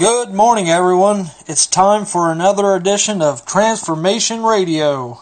Good morning, everyone. It's time for another edition of Transformation Radio.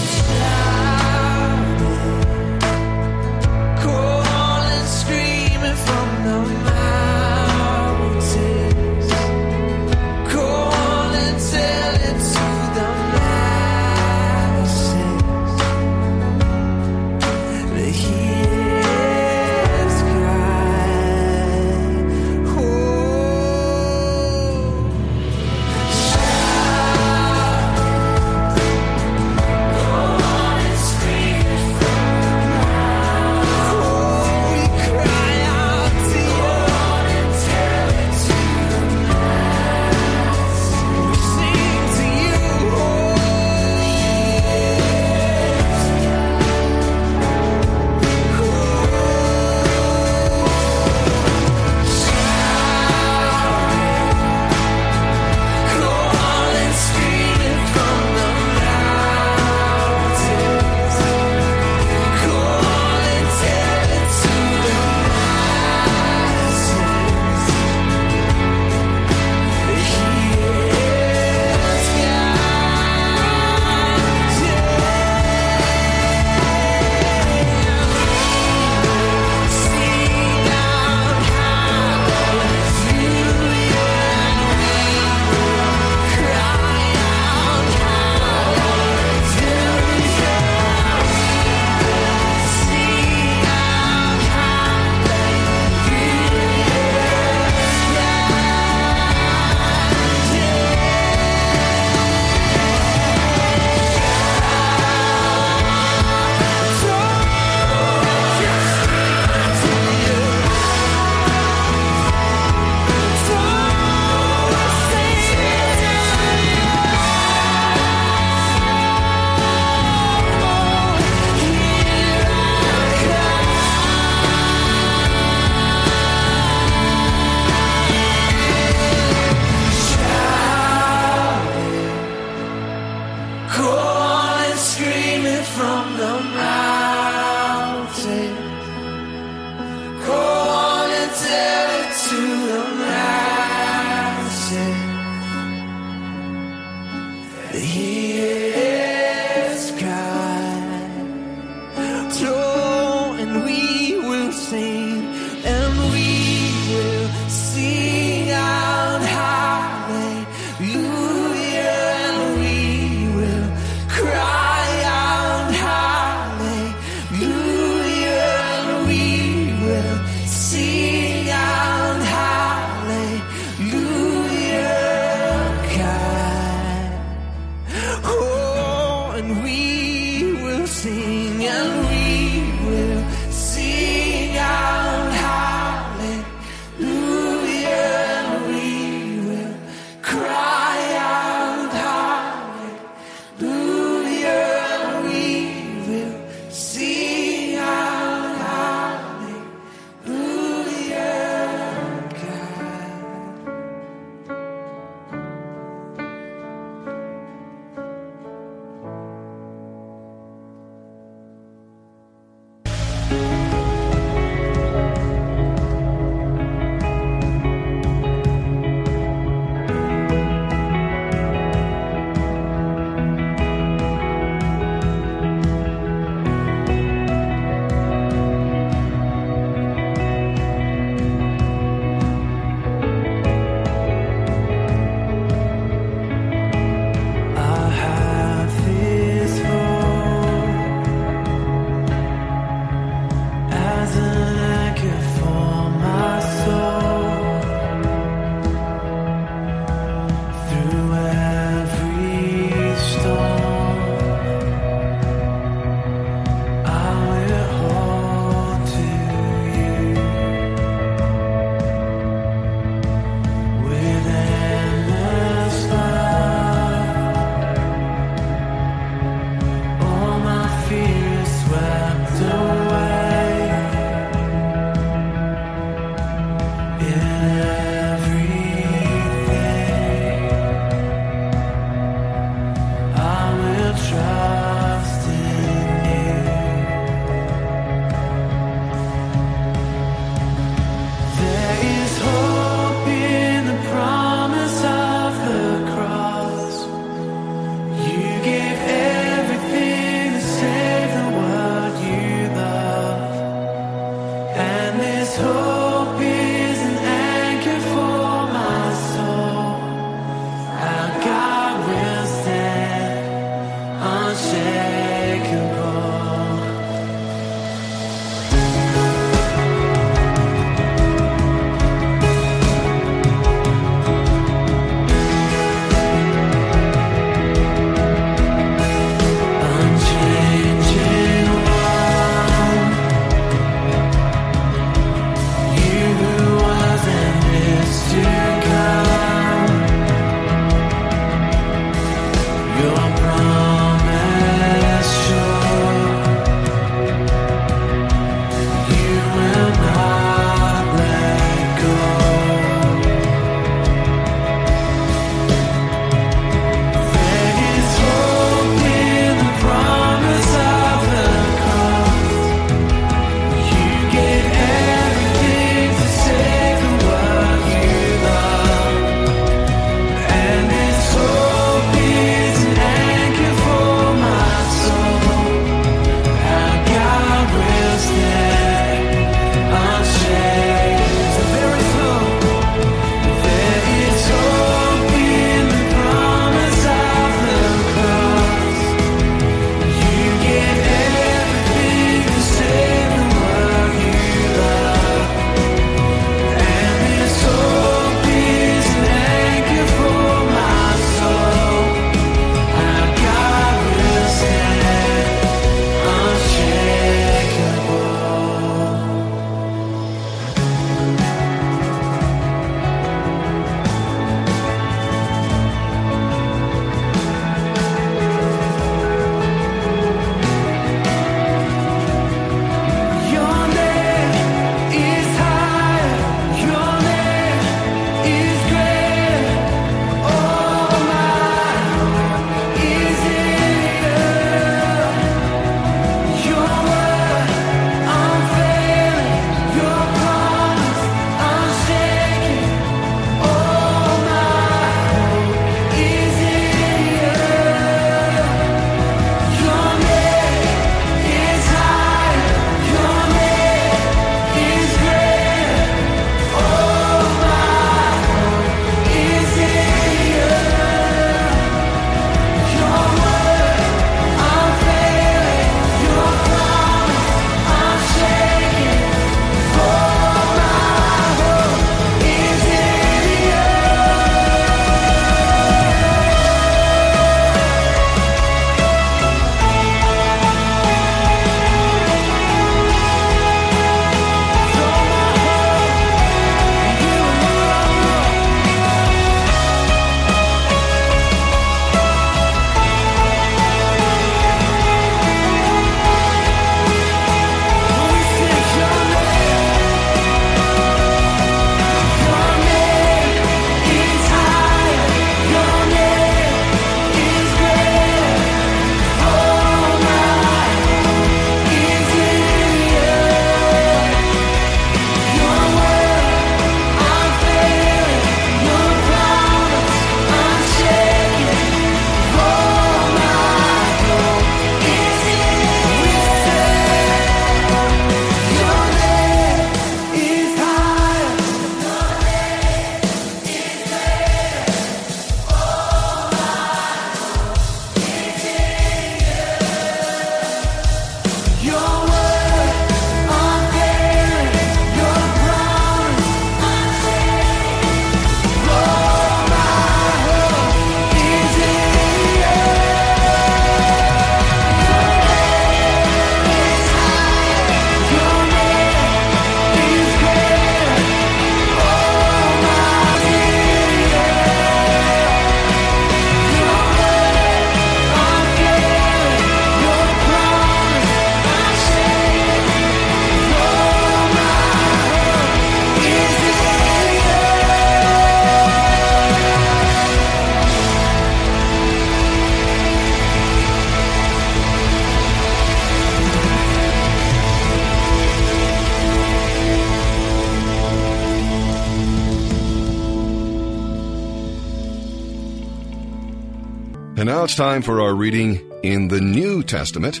And now it's time for our reading in the New Testament.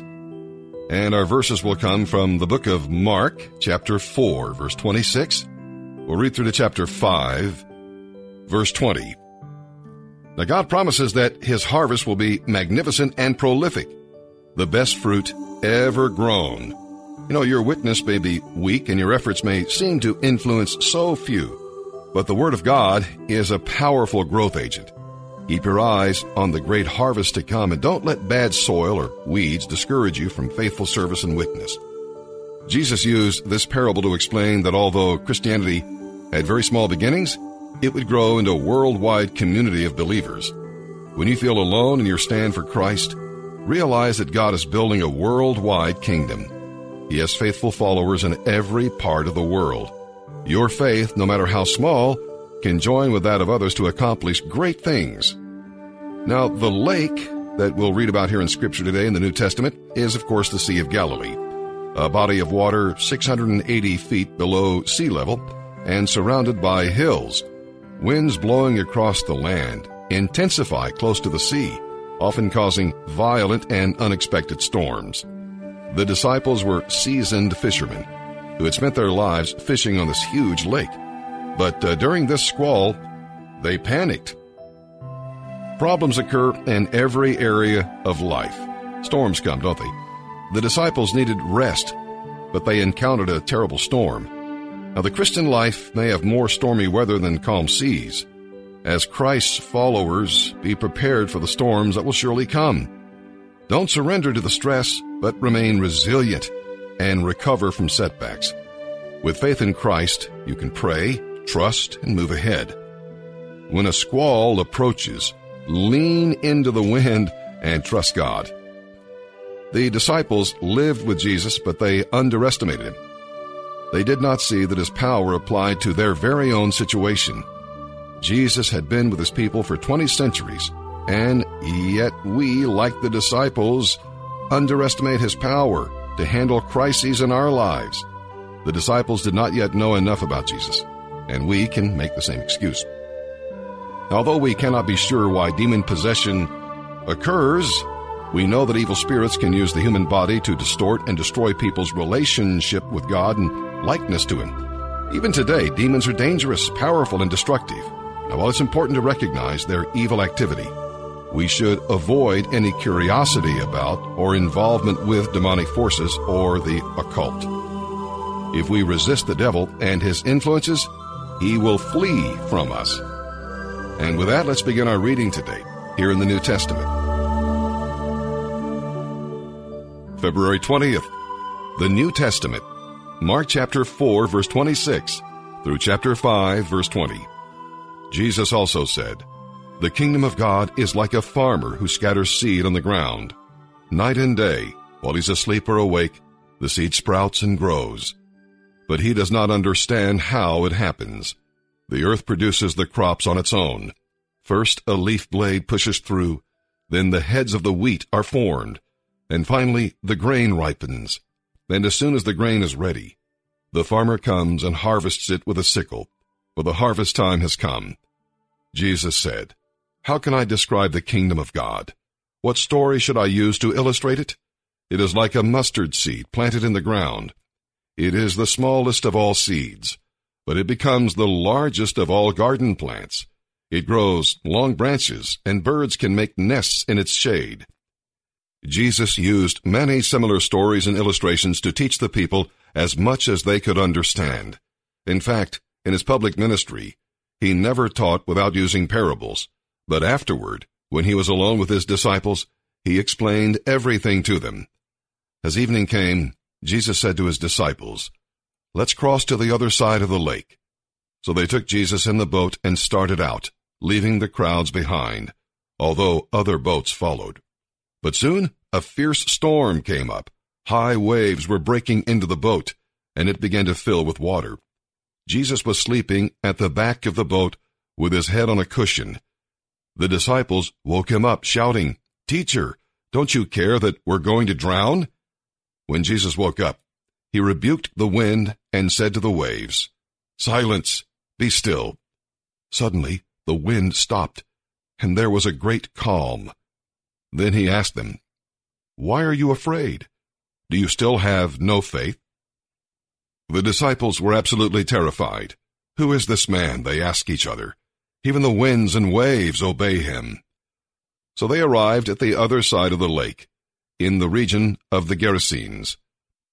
And our verses will come from the book of Mark, chapter 4, verse 26. We'll read through to chapter 5, verse 20. Now, God promises that His harvest will be magnificent and prolific, the best fruit ever grown. You know, your witness may be weak and your efforts may seem to influence so few, but the Word of God is a powerful growth agent. Keep your eyes on the great harvest to come and don't let bad soil or weeds discourage you from faithful service and witness. Jesus used this parable to explain that although Christianity had very small beginnings, it would grow into a worldwide community of believers. When you feel alone in your stand for Christ, realize that God is building a worldwide kingdom. He has faithful followers in every part of the world. Your faith, no matter how small, can join with that of others to accomplish great things. Now, the lake that we'll read about here in Scripture today in the New Testament is, of course, the Sea of Galilee, a body of water 680 feet below sea level and surrounded by hills. Winds blowing across the land intensify close to the sea, often causing violent and unexpected storms. The disciples were seasoned fishermen who had spent their lives fishing on this huge lake. But uh, during this squall, they panicked. Problems occur in every area of life. Storms come, don't they? The disciples needed rest, but they encountered a terrible storm. Now, the Christian life may have more stormy weather than calm seas. As Christ's followers, be prepared for the storms that will surely come. Don't surrender to the stress, but remain resilient and recover from setbacks. With faith in Christ, you can pray, trust, and move ahead. When a squall approaches, lean into the wind and trust God. The disciples lived with Jesus, but they underestimated him. They did not see that his power applied to their very own situation. Jesus had been with his people for 20 centuries, and yet we, like the disciples, underestimate his power to handle crises in our lives. The disciples did not yet know enough about Jesus and we can make the same excuse. Although we cannot be sure why demon possession occurs, we know that evil spirits can use the human body to distort and destroy people's relationship with God and likeness to Him. Even today, demons are dangerous, powerful, and destructive. Now, while it's important to recognize their evil activity, we should avoid any curiosity about or involvement with demonic forces or the occult. If we resist the devil and his influences, he will flee from us. And with that, let's begin our reading today here in the New Testament. February 20th, the New Testament, Mark chapter 4, verse 26 through chapter 5, verse 20. Jesus also said, The kingdom of God is like a farmer who scatters seed on the ground. Night and day, while he's asleep or awake, the seed sprouts and grows but he does not understand how it happens. The earth produces the crops on its own. First, a leaf blade pushes through, then the heads of the wheat are formed, and finally the grain ripens. And as soon as the grain is ready, the farmer comes and harvests it with a sickle, for the harvest time has come. Jesus said, How can I describe the kingdom of God? What story should I use to illustrate it? It is like a mustard seed planted in the ground it is the smallest of all seeds, but it becomes the largest of all garden plants. It grows long branches, and birds can make nests in its shade. Jesus used many similar stories and illustrations to teach the people as much as they could understand. In fact, in his public ministry, he never taught without using parables, but afterward, when he was alone with his disciples, he explained everything to them. As evening came, Jesus said to his disciples, Let's cross to the other side of the lake. So they took Jesus in the boat and started out, leaving the crowds behind, although other boats followed. But soon a fierce storm came up. High waves were breaking into the boat, and it began to fill with water. Jesus was sleeping at the back of the boat with his head on a cushion. The disciples woke him up, shouting, Teacher, don't you care that we're going to drown? When Jesus woke up, he rebuked the wind and said to the waves, Silence, be still. Suddenly, the wind stopped, and there was a great calm. Then he asked them, Why are you afraid? Do you still have no faith? The disciples were absolutely terrified. Who is this man? They ask each other. Even the winds and waves obey him. So they arrived at the other side of the lake, in the region of the Gerasenes.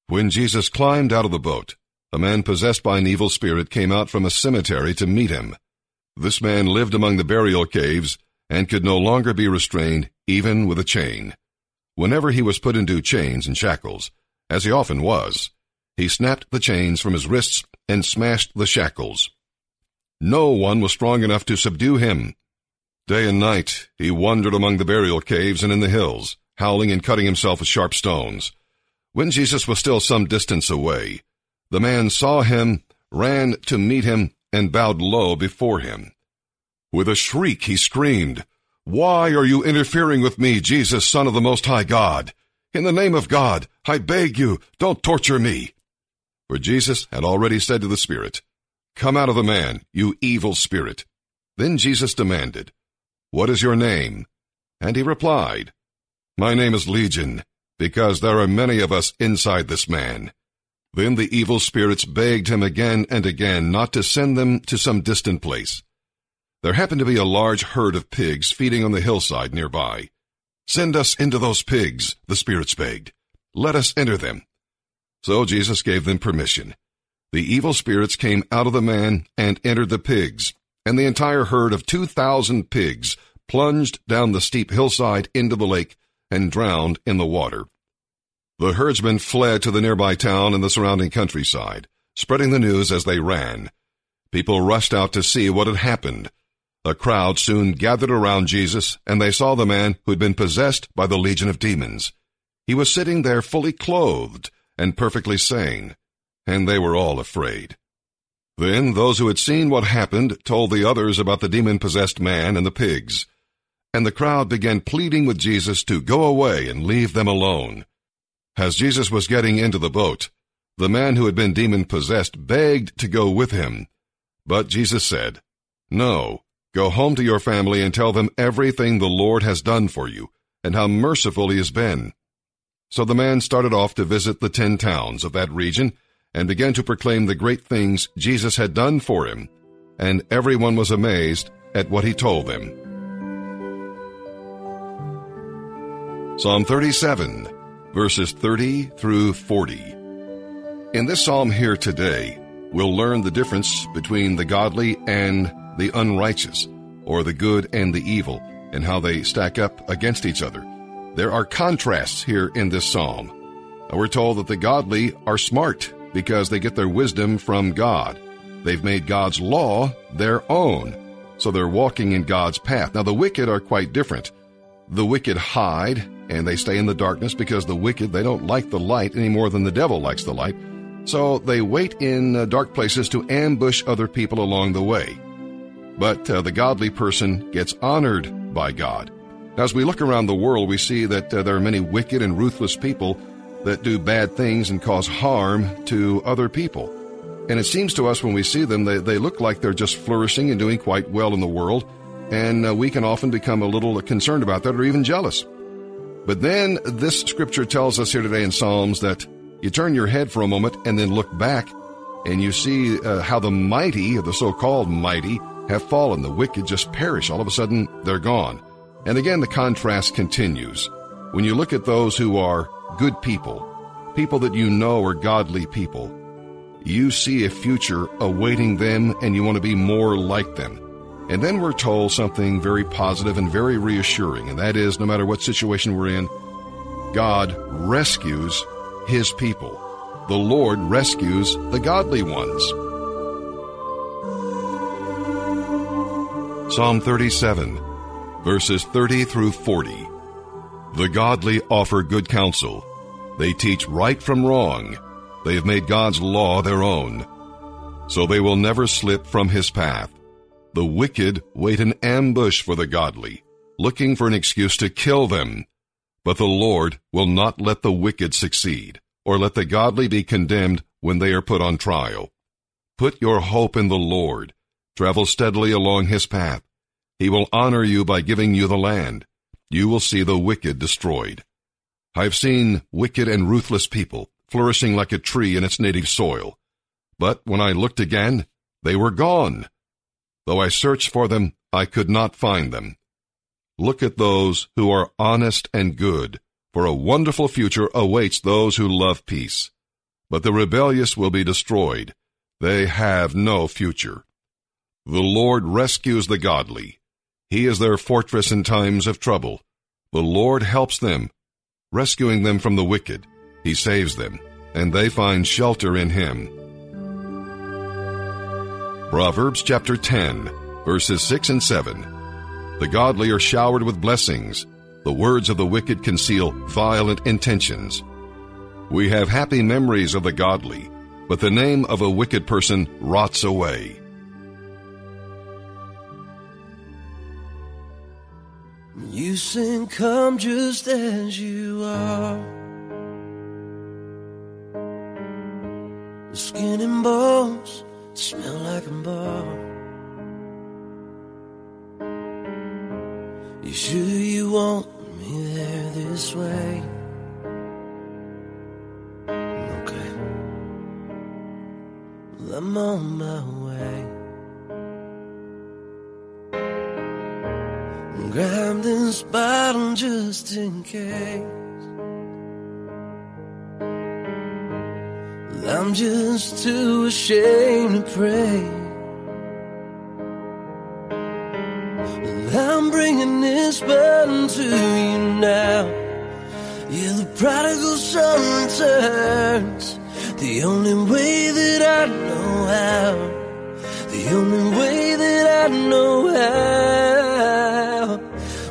When Jesus climbed out of the boat, a man possessed by an evil spirit came out from a cemetery to meet him. This man lived among the burial caves and could no longer be restrained even with a chain. Whenever he was put into chains and shackles, as he often was, he snapped the chains from his wrists and smashed the shackles. No one was strong enough to subdue him. Day and night he wandered among the burial caves and in the hills, howling and cutting himself with sharp stones. When Jesus was still some distance away, the man saw him, ran to meet him, and bowed low before him. With a shriek he screamed, Why are you interfering with me, Jesus, Son of the Most High God? In the name of God, I beg you, don't torture me. For Jesus had already said to the spirit, Come out of the man, you evil spirit. Then Jesus demanded, What is your name? And he replied, My name is Legion, because there are many of us inside this man. Then the evil spirits begged him again and again not to send them to some distant place. There happened to be a large herd of pigs feeding on the hillside nearby. Send us into those pigs, the spirits begged. Let us enter them. So Jesus gave them permission. The evil spirits came out of the man and entered the pigs, and the entire herd of two thousand pigs plunged down the steep hillside into the lake and drowned in the water. The herdsmen fled to the nearby town and the surrounding countryside, spreading the news as they ran. People rushed out to see what had happened. A crowd soon gathered around Jesus, and they saw the man who had been possessed by the legion of demons. He was sitting there fully clothed and perfectly sane, and they were all afraid. Then those who had seen what happened told the others about the demon possessed man and the pigs. And the crowd began pleading with Jesus to go away and leave them alone. As Jesus was getting into the boat, the man who had been demon possessed begged to go with him. But Jesus said, No, go home to your family and tell them everything the Lord has done for you, and how merciful he has been. So the man started off to visit the ten towns of that region and began to proclaim the great things Jesus had done for him, and everyone was amazed at what he told them. Psalm 37 verses 30 through 40. In this psalm here today, we'll learn the difference between the godly and the unrighteous, or the good and the evil, and how they stack up against each other. There are contrasts here in this psalm. We're told that the godly are smart because they get their wisdom from God. They've made God's law their own, so they're walking in God's path. Now, the wicked are quite different. The wicked hide and they stay in the darkness because the wicked, they don't like the light any more than the devil likes the light. So they wait in uh, dark places to ambush other people along the way. But uh, the godly person gets honored by God. Now, as we look around the world, we see that uh, there are many wicked and ruthless people that do bad things and cause harm to other people. And it seems to us when we see them, they, they look like they're just flourishing and doing quite well in the world. And uh, we can often become a little concerned about that or even jealous. But then this scripture tells us here today in Psalms that you turn your head for a moment and then look back and you see uh, how the mighty, the so-called mighty, have fallen. The wicked just perish. All of a sudden, they're gone. And again, the contrast continues. When you look at those who are good people, people that you know are godly people, you see a future awaiting them and you want to be more like them. And then we're told something very positive and very reassuring, and that is no matter what situation we're in, God rescues his people. The Lord rescues the godly ones. Psalm 37, verses 30 through 40. The godly offer good counsel. They teach right from wrong. They have made God's law their own. So they will never slip from his path. The wicked wait in ambush for the godly, looking for an excuse to kill them. But the Lord will not let the wicked succeed, or let the godly be condemned when they are put on trial. Put your hope in the Lord. Travel steadily along his path. He will honor you by giving you the land. you will see the wicked destroyed. I have seen wicked and ruthless people flourishing like a tree in its native soil. But when I looked again, they were gone. Though I searched for them, I could not find them. Look at those who are honest and good, for a wonderful future awaits those who love peace. But the rebellious will be destroyed. They have no future. The Lord rescues the godly. He is their fortress in times of trouble. The Lord helps them, rescuing them from the wicked. He saves them, and they find shelter in Him. Proverbs chapter 10, verses 6 and 7. The godly are showered with blessings. The words of the wicked conceal violent intentions. We have happy memories of the godly, but the name of a wicked person rots away. You sing, come just as you are. Skin and bones smell like a bar. You sure you want me there this way? Okay. Well, I'm on my way. Grab this bottle just in case. I'm just too ashamed to pray. I'm bringing this burden to you now. Yeah, the prodigal son returns. The only way that I know how. The only way that I know how.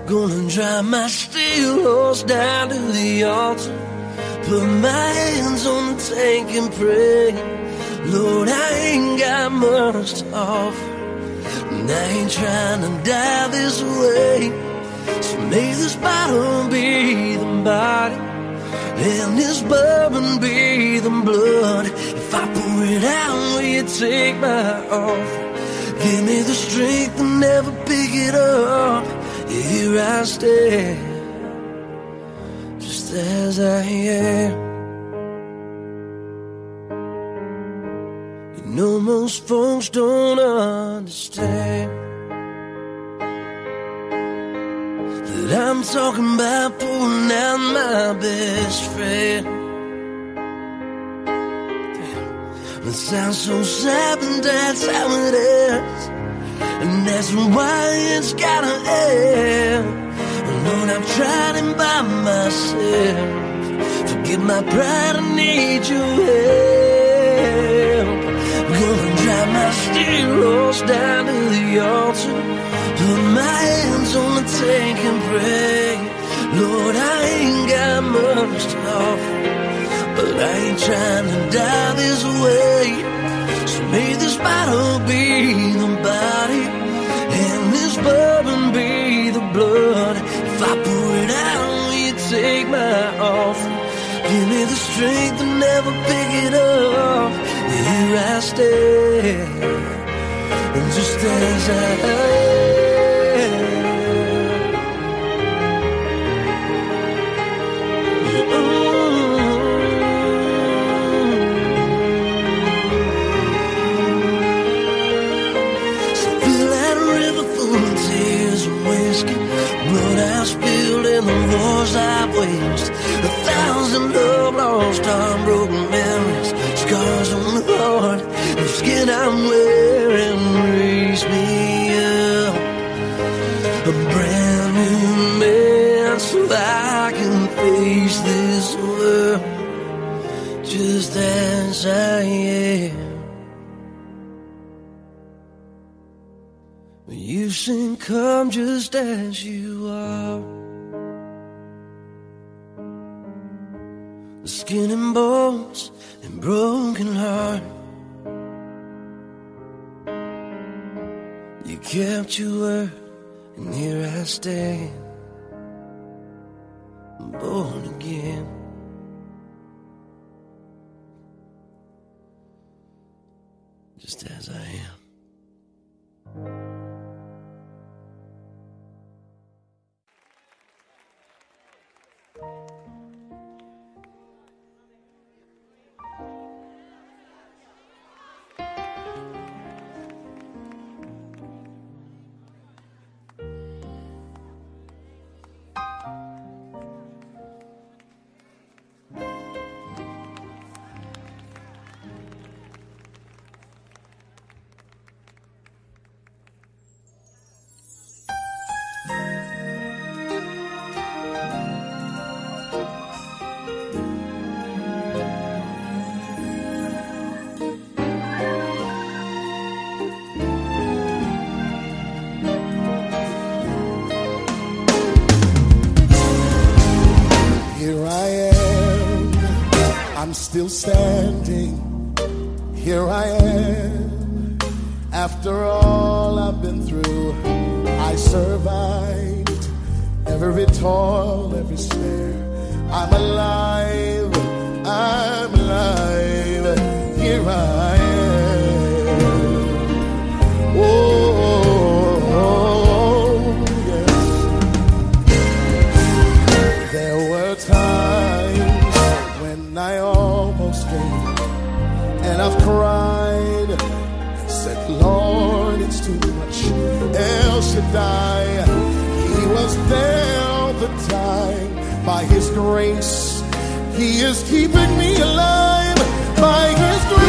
Gonna drive my steel horse down to the altar. Put my hands on the tank and pray. Lord, I ain't got much to offer. And I ain't trying to die this way. So may this bottle be the body. And this bourbon be the blood. If I pour it out, will you take my offer? Give me the strength to never pick it up. Here I stand as I am. You know, most folks don't understand that I'm talking about pulling out my best friend. Damn, it sounds so sad, but that's how it is, and that's why it's gotta end. Lord, I'm him by myself. Forgive my pride, I need your help. I'm gonna drive my steel horse down to the altar. Put my hands on the tank and pray. Lord, I ain't got much to offer, but I ain't trying to die this way. So may this bottle be the body, and this bourbon be the blood. If I pour it out, will you take my offer? Give me the strength to never pick it up. Here I stand, and just as I am. Thousand love lost, unbroken memories. Scars on the heart, the skin I'm wearing raise me up. A brand new man so I can face this world just as I am. You sing, come just as you Skin and bones and broken heart. You kept your word, and here I stand. Born again. Just as I am. still standing. Here I am. After all I've been through, I survived every toil, every snare. I'm alive by His grace. He is keeping me alive by His grace.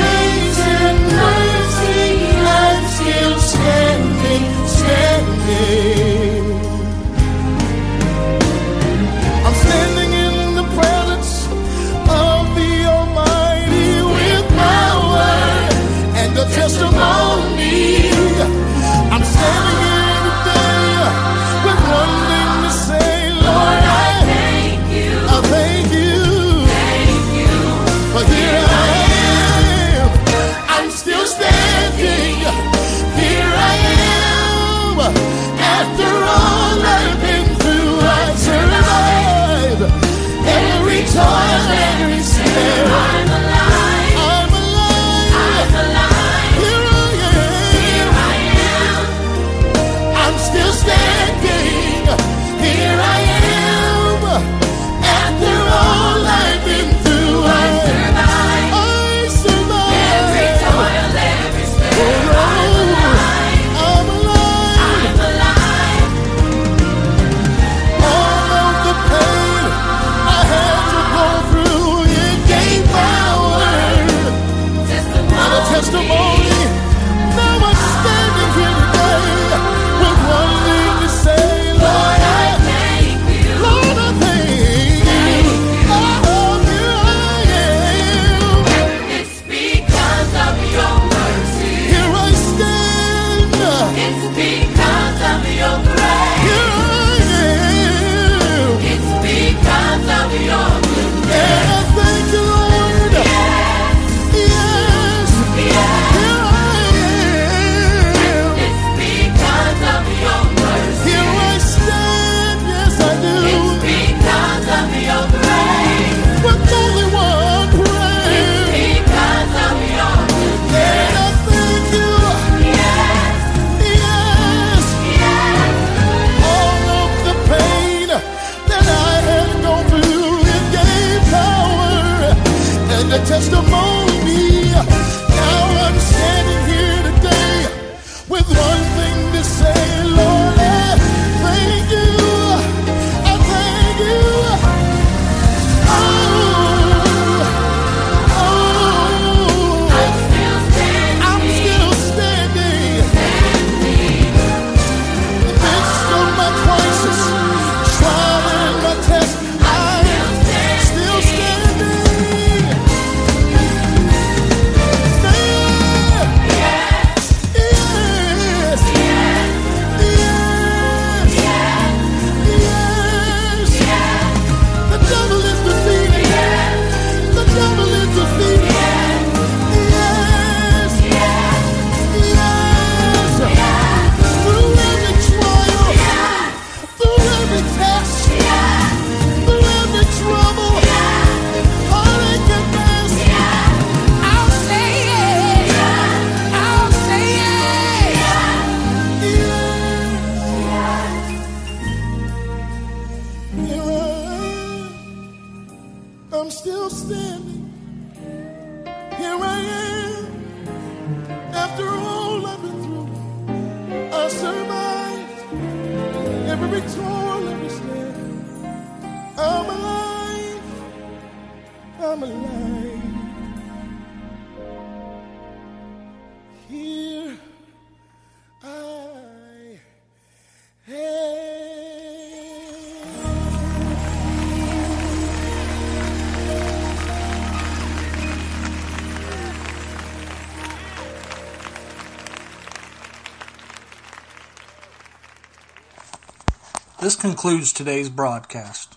This concludes today's broadcast.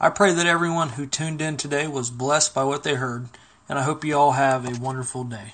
I pray that everyone who tuned in today was blessed by what they heard, and I hope you all have a wonderful day.